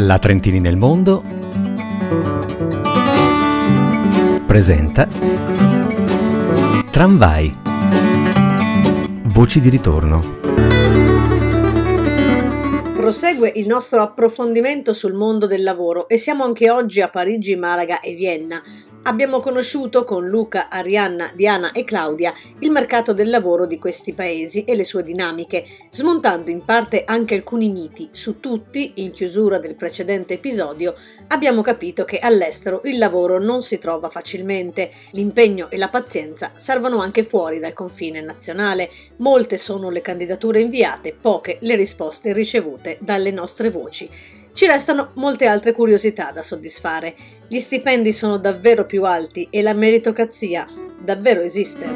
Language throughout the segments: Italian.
La Trentini nel mondo presenta Tramvai. Voci di ritorno. Prosegue il nostro approfondimento sul mondo del lavoro e siamo anche oggi a Parigi, Malaga e Vienna, Abbiamo conosciuto con Luca, Arianna, Diana e Claudia il mercato del lavoro di questi paesi e le sue dinamiche, smontando in parte anche alcuni miti. Su tutti, in chiusura del precedente episodio, abbiamo capito che all'estero il lavoro non si trova facilmente. L'impegno e la pazienza servono anche fuori dal confine nazionale. Molte sono le candidature inviate, poche le risposte ricevute dalle nostre voci. Ci restano molte altre curiosità da soddisfare. Gli stipendi sono davvero più alti e la meritocrazia davvero esiste.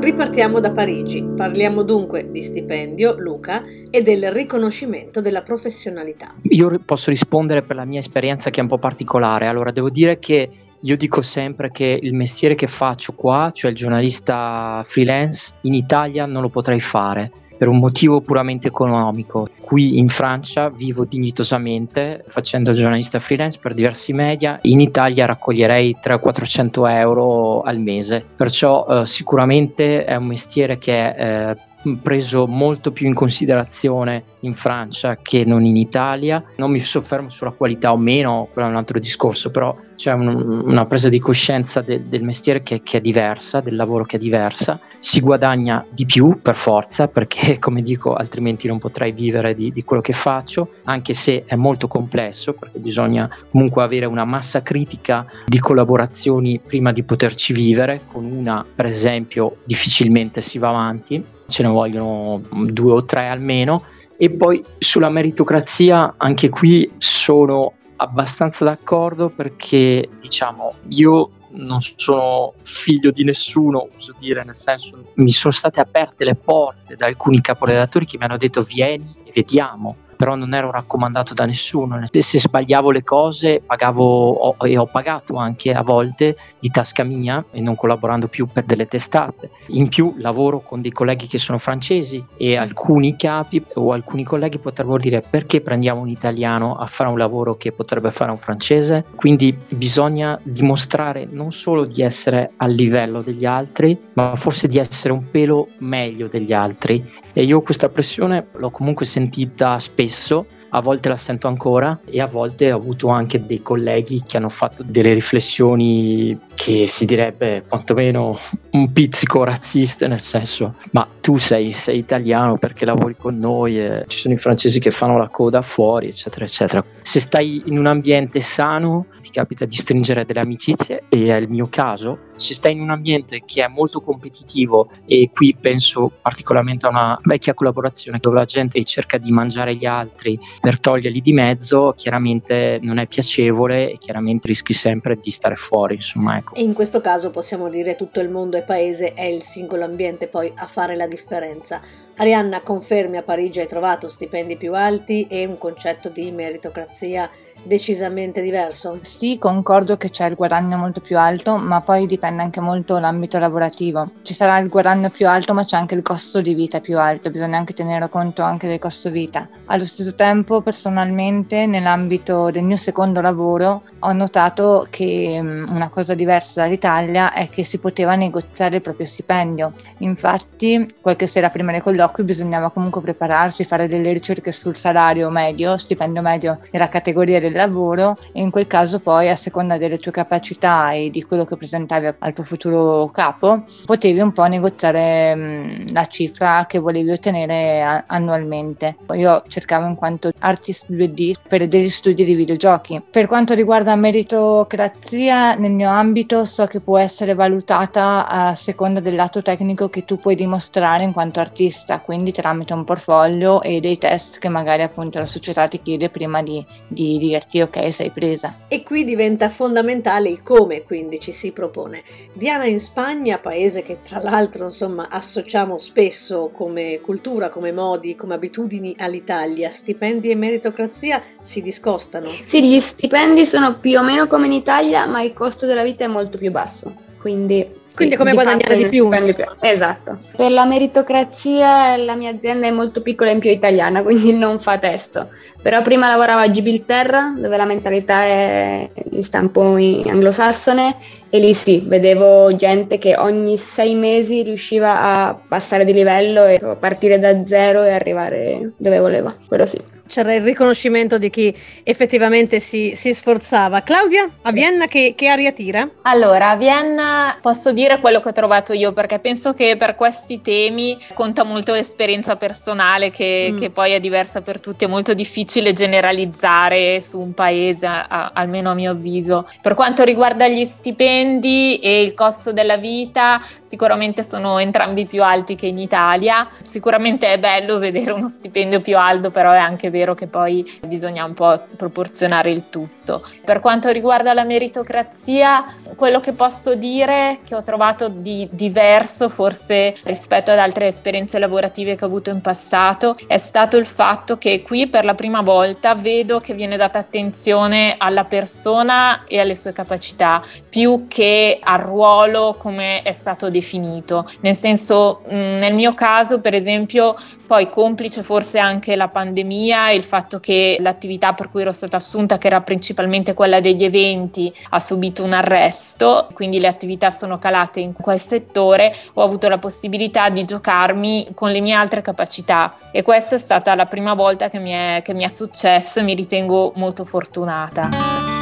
Ripartiamo da Parigi. Parliamo dunque di stipendio, Luca, e del riconoscimento della professionalità. Io posso rispondere per la mia esperienza che è un po' particolare. Allora, devo dire che io dico sempre che il mestiere che faccio qua, cioè il giornalista freelance, in Italia non lo potrei fare per un motivo puramente economico. Qui in Francia vivo dignitosamente facendo giornalista freelance per diversi media, in Italia raccoglierei 300-400 euro al mese, perciò eh, sicuramente è un mestiere che è eh, preso molto più in considerazione in Francia che non in Italia. Non mi soffermo sulla qualità o meno, quello è un altro discorso, però c'è un, una presa di coscienza de, del mestiere che, che, è diversa, del lavoro che è diversa. Si guadagna di più per forza, perché come dico, altrimenti non potrei vivere di, di quello che faccio, anche se è molto complesso, perché bisogna comunque avere una massa critica di collaborazioni prima di poterci vivere. Con una, per esempio, difficilmente si va avanti ce ne vogliono due o tre almeno. E poi sulla meritocrazia, anche qui sono abbastanza d'accordo perché diciamo io non sono figlio di nessuno, oso dire, nel senso mi sono state aperte le porte da alcuni caporedattori che mi hanno detto vieni e vediamo però non ero raccomandato da nessuno. Se sbagliavo le cose pagavo ho, e ho pagato anche a volte di tasca mia e non collaborando più per delle testate. In più lavoro con dei colleghi che sono francesi e alcuni capi o alcuni colleghi potrebbero dire perché prendiamo un italiano a fare un lavoro che potrebbe fare un francese? Quindi bisogna dimostrare non solo di essere al livello degli altri, ma forse di essere un pelo meglio degli altri e io questa pressione l'ho comunque sentita spesso, a volte la sento ancora e a volte ho avuto anche dei colleghi che hanno fatto delle riflessioni che si direbbe quantomeno un pizzico razziste, nel senso, ma tu sei, sei italiano perché lavori con noi, e ci sono i francesi che fanno la coda fuori, eccetera, eccetera. Se stai in un ambiente sano, ti capita di stringere delle amicizie e è il mio caso. Se stai in un ambiente che è molto competitivo e qui penso particolarmente a una vecchia collaborazione dove la gente cerca di mangiare gli altri per toglierli di mezzo, chiaramente non è piacevole e chiaramente rischi sempre di stare fuori, insomma, ecco. In questo caso possiamo dire tutto il mondo e paese è il singolo ambiente poi a fare la differenza. Arianna, confermi a Parigi hai trovato stipendi più alti e un concetto di meritocrazia decisamente diverso. Sì, concordo che c'è il guadagno molto più alto, ma poi dipende anche molto l'ambito lavorativo. Ci sarà il guadagno più alto, ma c'è anche il costo di vita più alto, bisogna anche tenere conto anche del costo vita. Allo stesso tempo, personalmente, nell'ambito del mio secondo lavoro, ho notato che mm, una cosa diversa dall'Italia è che si poteva negoziare il proprio stipendio. Infatti, qualche sera prima dei colloqui bisognava comunque prepararsi, fare delle ricerche sul salario medio, stipendio medio nella categoria del lavoro e in quel caso poi a seconda delle tue capacità e di quello che presentavi al tuo futuro capo potevi un po' negoziare mh, la cifra che volevi ottenere a- annualmente. Io cercavo in quanto artist 2D per degli studi di videogiochi. Per quanto riguarda meritocrazia nel mio ambito so che può essere valutata a seconda del lato tecnico che tu puoi dimostrare in quanto artista, quindi tramite un portfolio e dei test che magari appunto la società ti chiede prima di, di, di dirti ok sei presa. E qui diventa fondamentale il come quindi ci si propone. Diana in Spagna, paese che tra l'altro insomma associamo spesso come cultura, come modi, come abitudini all'Italia, stipendi e meritocrazia si discostano. Sì, gli stipendi sono più o meno come in Italia ma il costo della vita è molto più basso, quindi Quindi come guadagnare di più. di più. Esatto. Per la meritocrazia la mia azienda è molto piccola in più italiana, quindi non fa testo. Però prima lavoravo a Gibilterra, dove la mentalità è di stampo anglosassone, e lì sì, vedevo gente che ogni sei mesi riusciva a passare di livello e partire da zero e arrivare dove voleva. Quello sì c'era il riconoscimento di chi effettivamente si, si sforzava. Claudia, a Vienna che, che, aria tira? Allora, a Vienna posso dire quello che ho trovato io perché penso che per questi temi conta molto l'esperienza personale che, mm. che poi è diversa per tutti, è molto difficile generalizzare su un paese, a, almeno a mio avviso. Per quanto riguarda gli stipendi e il costo della vita, sicuramente sono entrambi più alti che in Italia. Sicuramente è bello vedere uno stipendio più alto, però è anche vero vero che poi bisogna un po' proporzionare il tutto. Per quanto riguarda la meritocrazia, quello che posso dire che ho trovato di diverso forse rispetto ad altre esperienze lavorative che ho avuto in passato è stato il fatto che qui per la prima volta vedo che viene data attenzione alla persona e alle sue capacità più che al ruolo come è stato definito. Nel senso, nel mio caso, per esempio, poi complice forse anche la pandemia e il fatto che l'attività per cui ero stata assunta, che era principalmente quella degli eventi, ha subito un arresto, quindi le attività sono calate in quel settore, ho avuto la possibilità di giocarmi con le mie altre capacità e questa è stata la prima volta che mi è, che mi è successo e mi ritengo molto fortunata.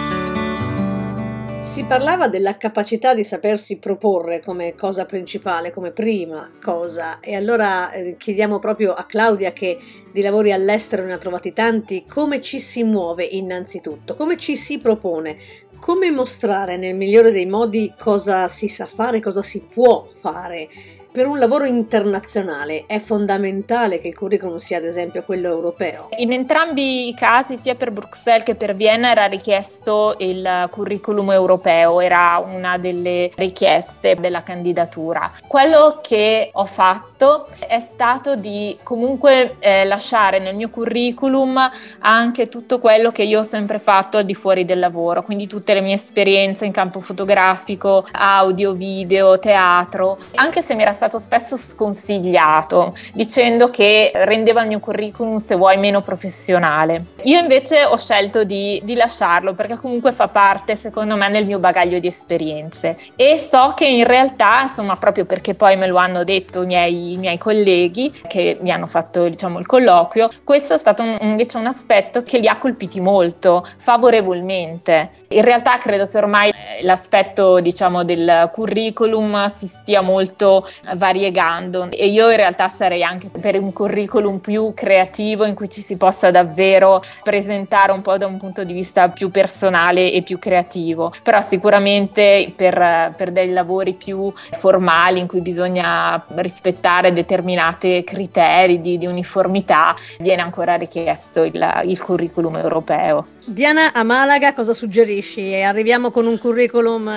Si parlava della capacità di sapersi proporre come cosa principale, come prima cosa, e allora eh, chiediamo proprio a Claudia che di lavori all'estero ne ha trovati tanti, come ci si muove innanzitutto, come ci si propone, come mostrare nel migliore dei modi cosa si sa fare, cosa si può fare per un lavoro internazionale è fondamentale che il curriculum sia ad esempio quello europeo? In entrambi i casi, sia per Bruxelles che per Vienna, era richiesto il curriculum europeo, era una delle richieste della candidatura. Quello che ho fatto è stato di comunque eh, lasciare nel mio curriculum anche tutto quello che io ho sempre fatto al di fuori del lavoro, quindi tutte le mie esperienze in campo fotografico, audio, video, teatro, anche se mi era stato spesso sconsigliato dicendo che rendeva il mio curriculum, se vuoi, meno professionale. Io invece ho scelto di, di lasciarlo perché comunque fa parte, secondo me, del mio bagaglio di esperienze e so che in realtà, insomma, proprio perché poi me lo hanno detto i miei, i miei colleghi che mi hanno fatto, diciamo, il colloquio, questo è stato un, invece un aspetto che li ha colpiti molto, favorevolmente. In realtà credo che ormai l'aspetto, diciamo, del curriculum si stia molto variegando e io in realtà sarei anche per un curriculum più creativo in cui ci si possa davvero presentare un po' da un punto di vista più personale e più creativo, però sicuramente per, per dei lavori più formali in cui bisogna rispettare determinati criteri di, di uniformità viene ancora richiesto il, il curriculum europeo. Diana a Malaga cosa suggerisci? Arriviamo con un curriculum...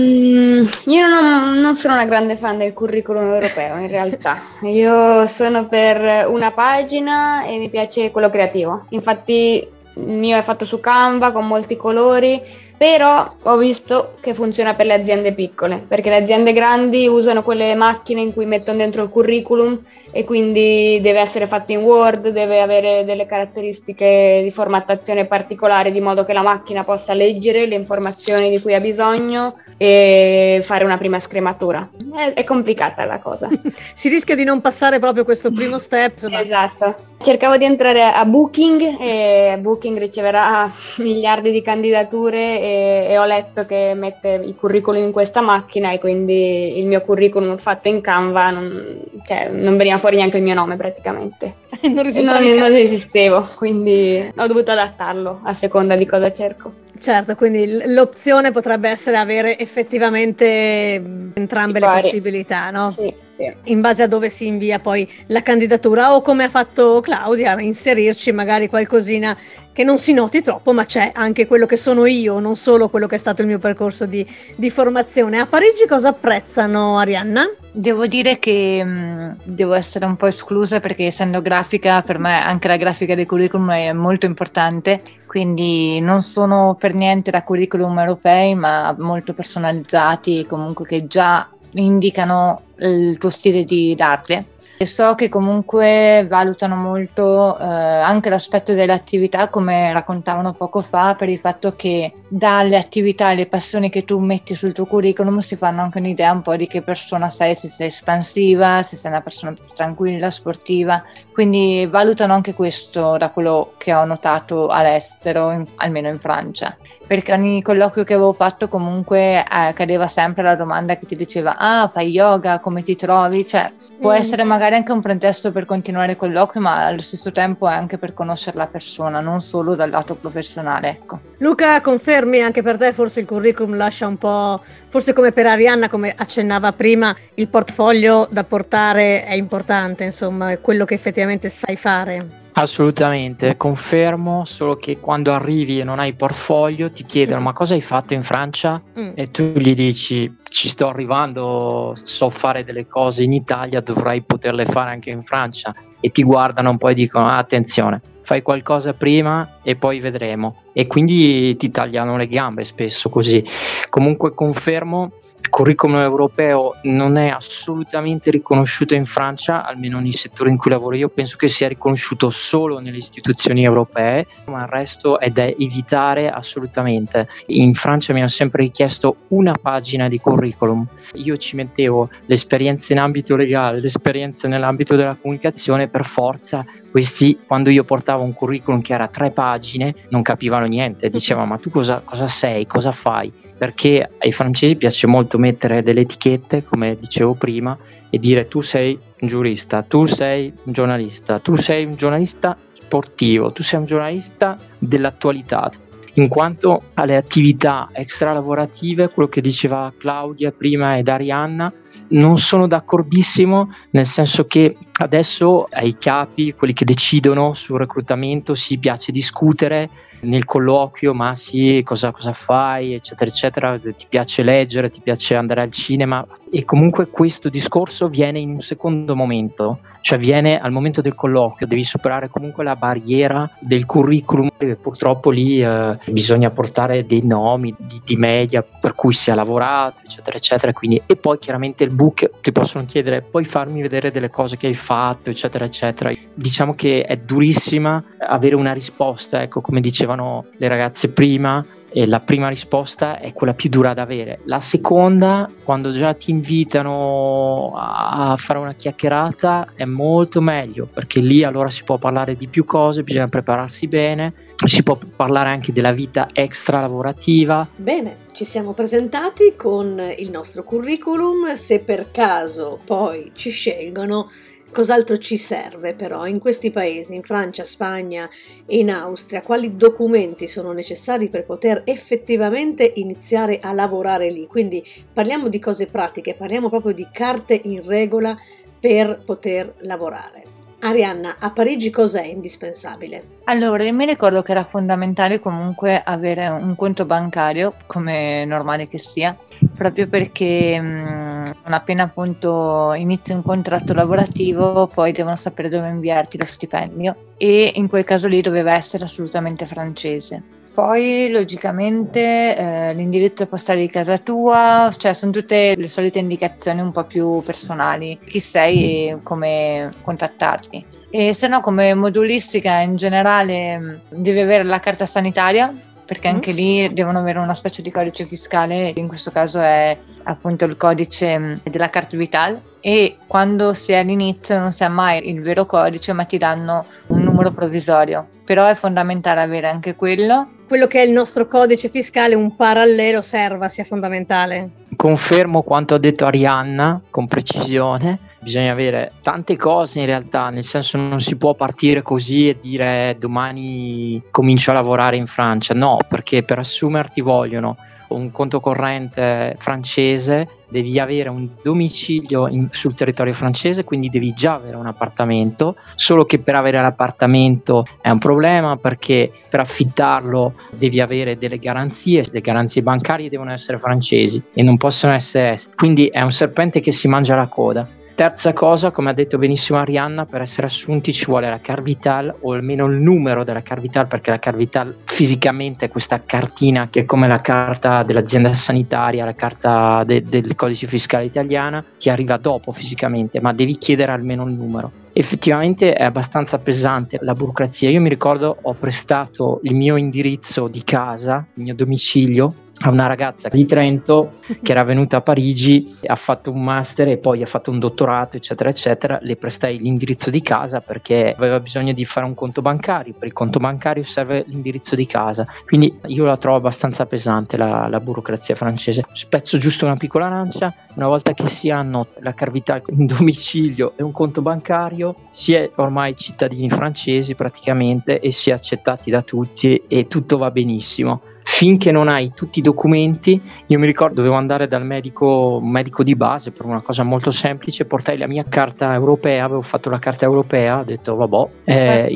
Mm, io non, non sono una grande fan del curriculum europeo in realtà. Io sono per una pagina e mi piace quello creativo. Infatti il mio è fatto su Canva con molti colori, però ho visto che funziona per le aziende piccole, perché le aziende grandi usano quelle macchine in cui mettono dentro il curriculum e quindi deve essere fatto in Word, deve avere delle caratteristiche di formattazione particolari di modo che la macchina possa leggere le informazioni di cui ha bisogno e fare una prima scrematura. È, è complicata la cosa. si rischia di non passare proprio questo primo step. Insomma. Esatto. Cercavo di entrare a Booking e Booking riceverà miliardi di candidature e, e ho letto che mette i curriculum in questa macchina e quindi il mio curriculum fatto in Canva non, cioè, non veniva fuori neanche il mio nome praticamente. non, non, non esistevo, quindi ho dovuto adattarlo a seconda di cosa cerco. Certo, quindi l'opzione potrebbe essere avere effettivamente entrambe le possibilità, no? Sì in base a dove si invia poi la candidatura o come ha fatto Claudia, inserirci magari qualcosina che non si noti troppo, ma c'è anche quello che sono io, non solo quello che è stato il mio percorso di, di formazione. A Parigi cosa apprezzano Arianna? Devo dire che mh, mm, devo essere un po' esclusa perché essendo grafica, per me anche la grafica del curriculum è molto importante, quindi non sono per niente da curriculum europei, ma molto personalizzati, comunque che già indicano il tuo stile di d'arte e so che comunque valutano molto eh, anche l'aspetto delle attività, come raccontavano poco fa, per il fatto che dalle attività e le passioni che tu metti sul tuo curriculum si fanno anche un'idea un po' di che persona sei, se sei espansiva, se sei una persona più tranquilla, sportiva. Quindi valutano anche questo da quello che ho notato all'estero, in, almeno in Francia perché ogni colloquio che avevo fatto comunque eh, cadeva sempre la domanda che ti diceva ah fai yoga, come ti trovi? Cioè può mm. essere magari anche un pretesto per continuare il colloquio ma allo stesso tempo è anche per conoscere la persona, non solo dal lato professionale. Ecco. Luca, confermi anche per te forse il curriculum lascia un po', forse come per Arianna come accennava prima, il portfolio da portare è importante, insomma è quello che effettivamente sai fare. Assolutamente, confermo, solo che quando arrivi e non hai portfolio ti chiedono mm. ma cosa hai fatto in Francia? Mm. E tu gli dici ci sto arrivando, so fare delle cose in Italia, dovrei poterle fare anche in Francia e ti guardano un po' e dicono ah, attenzione, fai qualcosa prima e poi vedremo. E quindi ti tagliano le gambe spesso così. Comunque confermo il curriculum europeo non è assolutamente riconosciuto in Francia, almeno nei settori in cui lavoro io, penso che sia riconosciuto solo nelle istituzioni europee, ma il resto è da evitare assolutamente. In Francia mi hanno sempre richiesto una pagina di curriculum, io ci mettevo l'esperienza in ambito legale, l'esperienza nell'ambito della comunicazione, per forza questi quando io portavo un curriculum che era tre pagine non capivano niente, dicevano ma tu cosa, cosa sei, cosa fai? perché ai francesi piace molto mettere delle etichette, come dicevo prima, e dire tu sei un giurista, tu sei un giornalista, tu sei un giornalista sportivo, tu sei un giornalista dell'attualità. In quanto alle attività extralavorative, quello che diceva Claudia prima ed Arianna, non sono d'accordissimo, nel senso che adesso ai capi, quelli che decidono sul reclutamento, si piace discutere nel colloquio, ma sì, cosa, cosa fai, eccetera, eccetera, ti piace leggere, ti piace andare al cinema. E comunque questo discorso viene in un secondo momento, cioè viene al momento del colloquio, devi superare comunque la barriera del curriculum, purtroppo lì eh, bisogna portare dei nomi di, di, media per cui si è lavorato, eccetera, eccetera, quindi, e poi chiaramente il book ti possono chiedere, puoi farmi vedere delle cose che hai fatto, eccetera, eccetera. Diciamo che è durissima avere una risposta, ecco, come dicevano le ragazze prima, e la prima risposta è quella più dura da avere. La seconda, quando già ti invitano a fare una chiacchierata, è molto meglio perché lì allora si può parlare di più cose, bisogna prepararsi bene, si può parlare anche della vita extra lavorativa. Bene, ci siamo presentati con il nostro curriculum, se per caso poi ci scelgono Cos'altro ci serve però in questi paesi, in Francia, Spagna e in Austria? Quali documenti sono necessari per poter effettivamente iniziare a lavorare lì? Quindi parliamo di cose pratiche, parliamo proprio di carte in regola per poter lavorare. Arianna, a Parigi cos'è indispensabile? Allora, io mi ricordo che era fondamentale comunque avere un conto bancario, come normale che sia, proprio perché non appena appunto inizi un contratto lavorativo poi devono sapere dove inviarti lo stipendio e in quel caso lì doveva essere assolutamente francese. Poi logicamente eh, l'indirizzo postale di casa tua, cioè sono tutte le solite indicazioni un po' più personali, chi sei e come contattarti. E se no come modulistica in generale devi avere la carta sanitaria, perché anche mm. lì devono avere una specie di codice fiscale, in questo caso è appunto il codice della carta vitale e quando si è all'inizio non si ha mai il vero codice ma ti danno un numero provvisorio, però è fondamentale avere anche quello quello che è il nostro codice fiscale, un parallelo serva sia fondamentale. Confermo quanto ha detto Arianna con precisione. Bisogna avere tante cose in realtà, nel senso non si può partire così e dire domani comincio a lavorare in Francia. No, perché per assumerti vogliono un conto corrente francese, devi avere un domicilio in, sul territorio francese, quindi devi già avere un appartamento, solo che per avere l'appartamento è un problema perché per affittarlo devi avere delle garanzie, le garanzie bancarie devono essere francesi e non possono essere est. Quindi è un serpente che si mangia la coda. Terza cosa, come ha detto benissimo Arianna, per essere assunti ci vuole la Carvital o almeno il numero della Carvital perché la Carvital fisicamente è questa cartina che è come la carta dell'azienda sanitaria, la carta de- del codice fiscale italiana, ti arriva dopo fisicamente, ma devi chiedere almeno il numero effettivamente è abbastanza pesante la burocrazia. Io mi ricordo ho prestato il mio indirizzo di casa, il mio domicilio a una ragazza di Trento che era venuta a Parigi, ha fatto un master e poi ha fatto un dottorato, eccetera, eccetera. Le prestai l'indirizzo di casa perché aveva bisogno di fare un conto bancario. Per il conto bancario serve l'indirizzo di casa. Quindi io la trovo abbastanza pesante la, la burocrazia francese. Spezzo giusto una piccola lancia. Una volta che si hanno la carvità in domicilio e un conto bancario, si è ormai cittadini francesi praticamente e si è accettati da tutti e tutto va benissimo finché non hai tutti i documenti, io mi ricordo dovevo andare dal medico, medico di base per una cosa molto semplice, portai la mia carta europea, avevo fatto la carta europea, ho detto vabbè, eh,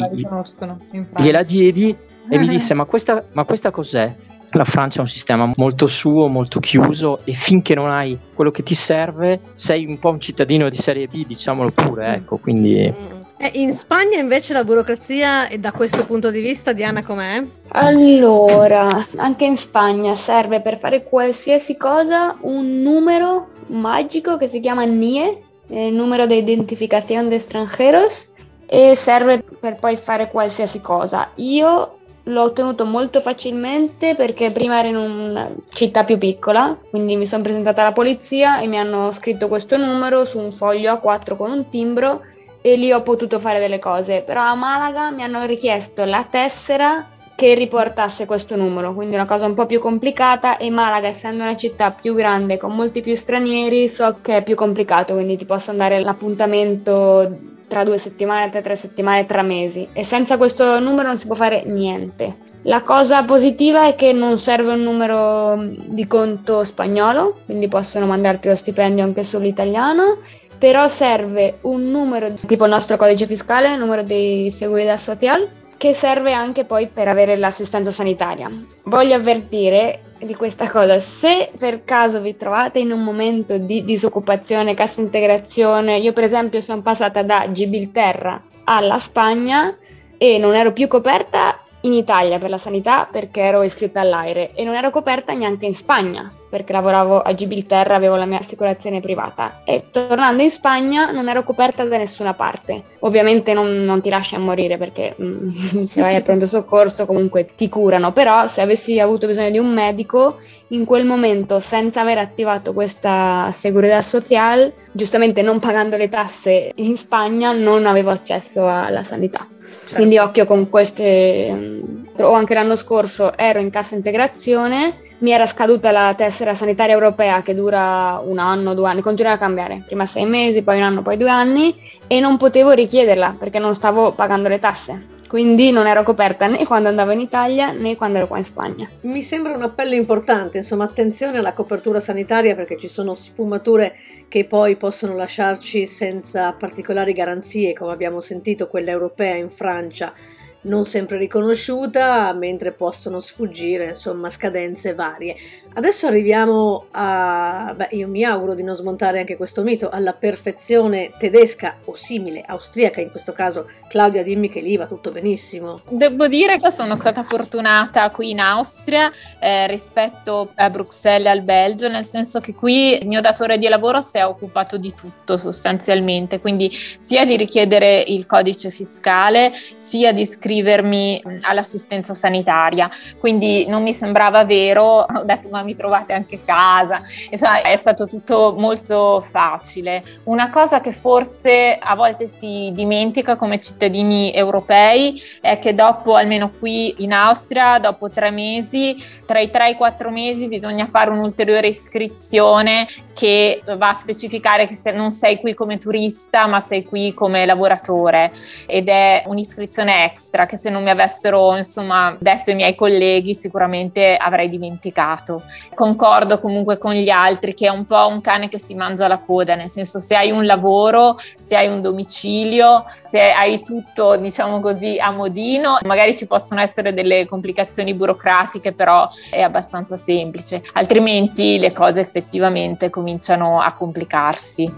gliela diedi e mi disse ma questa, ma questa cos'è? La Francia è un sistema molto suo, molto chiuso e finché non hai quello che ti serve sei un po' un cittadino di serie B, diciamolo pure, ecco, quindi... Eh, in Spagna invece la burocrazia da questo punto di vista, Diana, com'è? Allora, anche in Spagna serve per fare qualsiasi cosa un numero magico che si chiama NIE, il numero di identificazione de extranjeros, e serve per poi fare qualsiasi cosa. Io l'ho ottenuto molto facilmente perché prima ero in una città più piccola, quindi mi sono presentata alla polizia e mi hanno scritto questo numero su un foglio A4 con un timbro e lì ho potuto fare delle cose, però a Malaga mi hanno richiesto la tessera che riportasse questo numero, quindi una cosa un po' più complicata. E Malaga essendo una città più grande con molti più stranieri so che è più complicato, quindi ti posso andare l'appuntamento tra due settimane, tra tre settimane, tra mesi. E senza questo numero non si può fare niente. La cosa positiva è che non serve un numero di conto spagnolo, quindi possono mandarti lo stipendio anche sull'italiano però serve un numero tipo il nostro codice fiscale, il numero di seguridad social, che serve anche poi per avere l'assistenza sanitaria. Voglio avvertire di questa cosa, se per caso vi trovate in un momento di disoccupazione, cassa integrazione, io per esempio sono passata da Gibilterra alla Spagna e non ero più coperta in Italia per la sanità perché ero iscritta all'AIRE e non ero coperta neanche in Spagna perché lavoravo a Gibilterra, avevo la mia assicurazione privata e tornando in Spagna non ero coperta da nessuna parte. Ovviamente non, non ti lascia morire perché mm, se vai al pronto soccorso comunque ti curano, però se avessi avuto bisogno di un medico in quel momento senza aver attivato questa segurità sociale, giustamente non pagando le tasse in Spagna, non avevo accesso alla sanità. Certo. Quindi occhio con queste, mm, o anche l'anno scorso ero in cassa integrazione mi era scaduta la tessera sanitaria europea che dura un anno, due anni, continua a cambiare, prima sei mesi, poi un anno, poi due anni e non potevo richiederla perché non stavo pagando le tasse. Quindi non ero coperta né quando andavo in Italia né quando ero qua in Spagna. Mi sembra un appello importante, insomma, attenzione alla copertura sanitaria perché ci sono sfumature che poi possono lasciarci senza particolari garanzie, come abbiamo sentito quella europea in Francia non sempre riconosciuta, mentre possono sfuggire, insomma, scadenze varie. Adesso arriviamo a, beh, io mi auguro di non smontare anche questo mito, alla perfezione tedesca o simile, austriaca in questo caso. Claudia, dimmi che lì va tutto benissimo. Devo dire che sono stata fortunata qui in Austria eh, rispetto a Bruxelles e al Belgio, nel senso che qui il mio datore di lavoro si è occupato di tutto sostanzialmente, quindi sia di richiedere il codice fiscale, sia di iscrivermi all'assistenza sanitaria. Quindi non mi sembrava vero, ho detto ma mi trovate anche casa. Insomma, è stato tutto molto facile. Una cosa che forse a volte si dimentica come cittadini europei è che dopo, almeno qui in Austria, dopo tre mesi, tra i tre e i quattro mesi bisogna fare un'ulteriore iscrizione che va a specificare che non sei qui come turista ma sei qui come lavoratore ed è un'iscrizione extra che se non mi avessero insomma detto i miei colleghi sicuramente avrei dimenticato. Concordo comunque con gli altri che è un po' un cane che si mangia la coda, nel senso se hai un lavoro, se hai un domicilio, se hai tutto diciamo così a modino, magari ci possono essere delle complicazioni burocratiche, però è abbastanza semplice, altrimenti le cose effettivamente cominciano a complicarsi.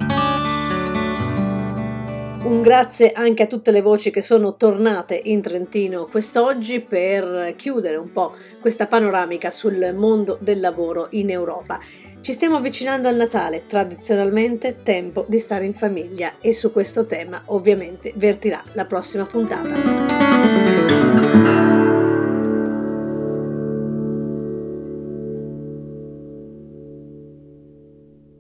Un grazie anche a tutte le voci che sono tornate in Trentino quest'oggi per chiudere un po' questa panoramica sul mondo del lavoro in Europa. Ci stiamo avvicinando al Natale, tradizionalmente tempo di stare in famiglia e su questo tema ovviamente vertirà la prossima puntata.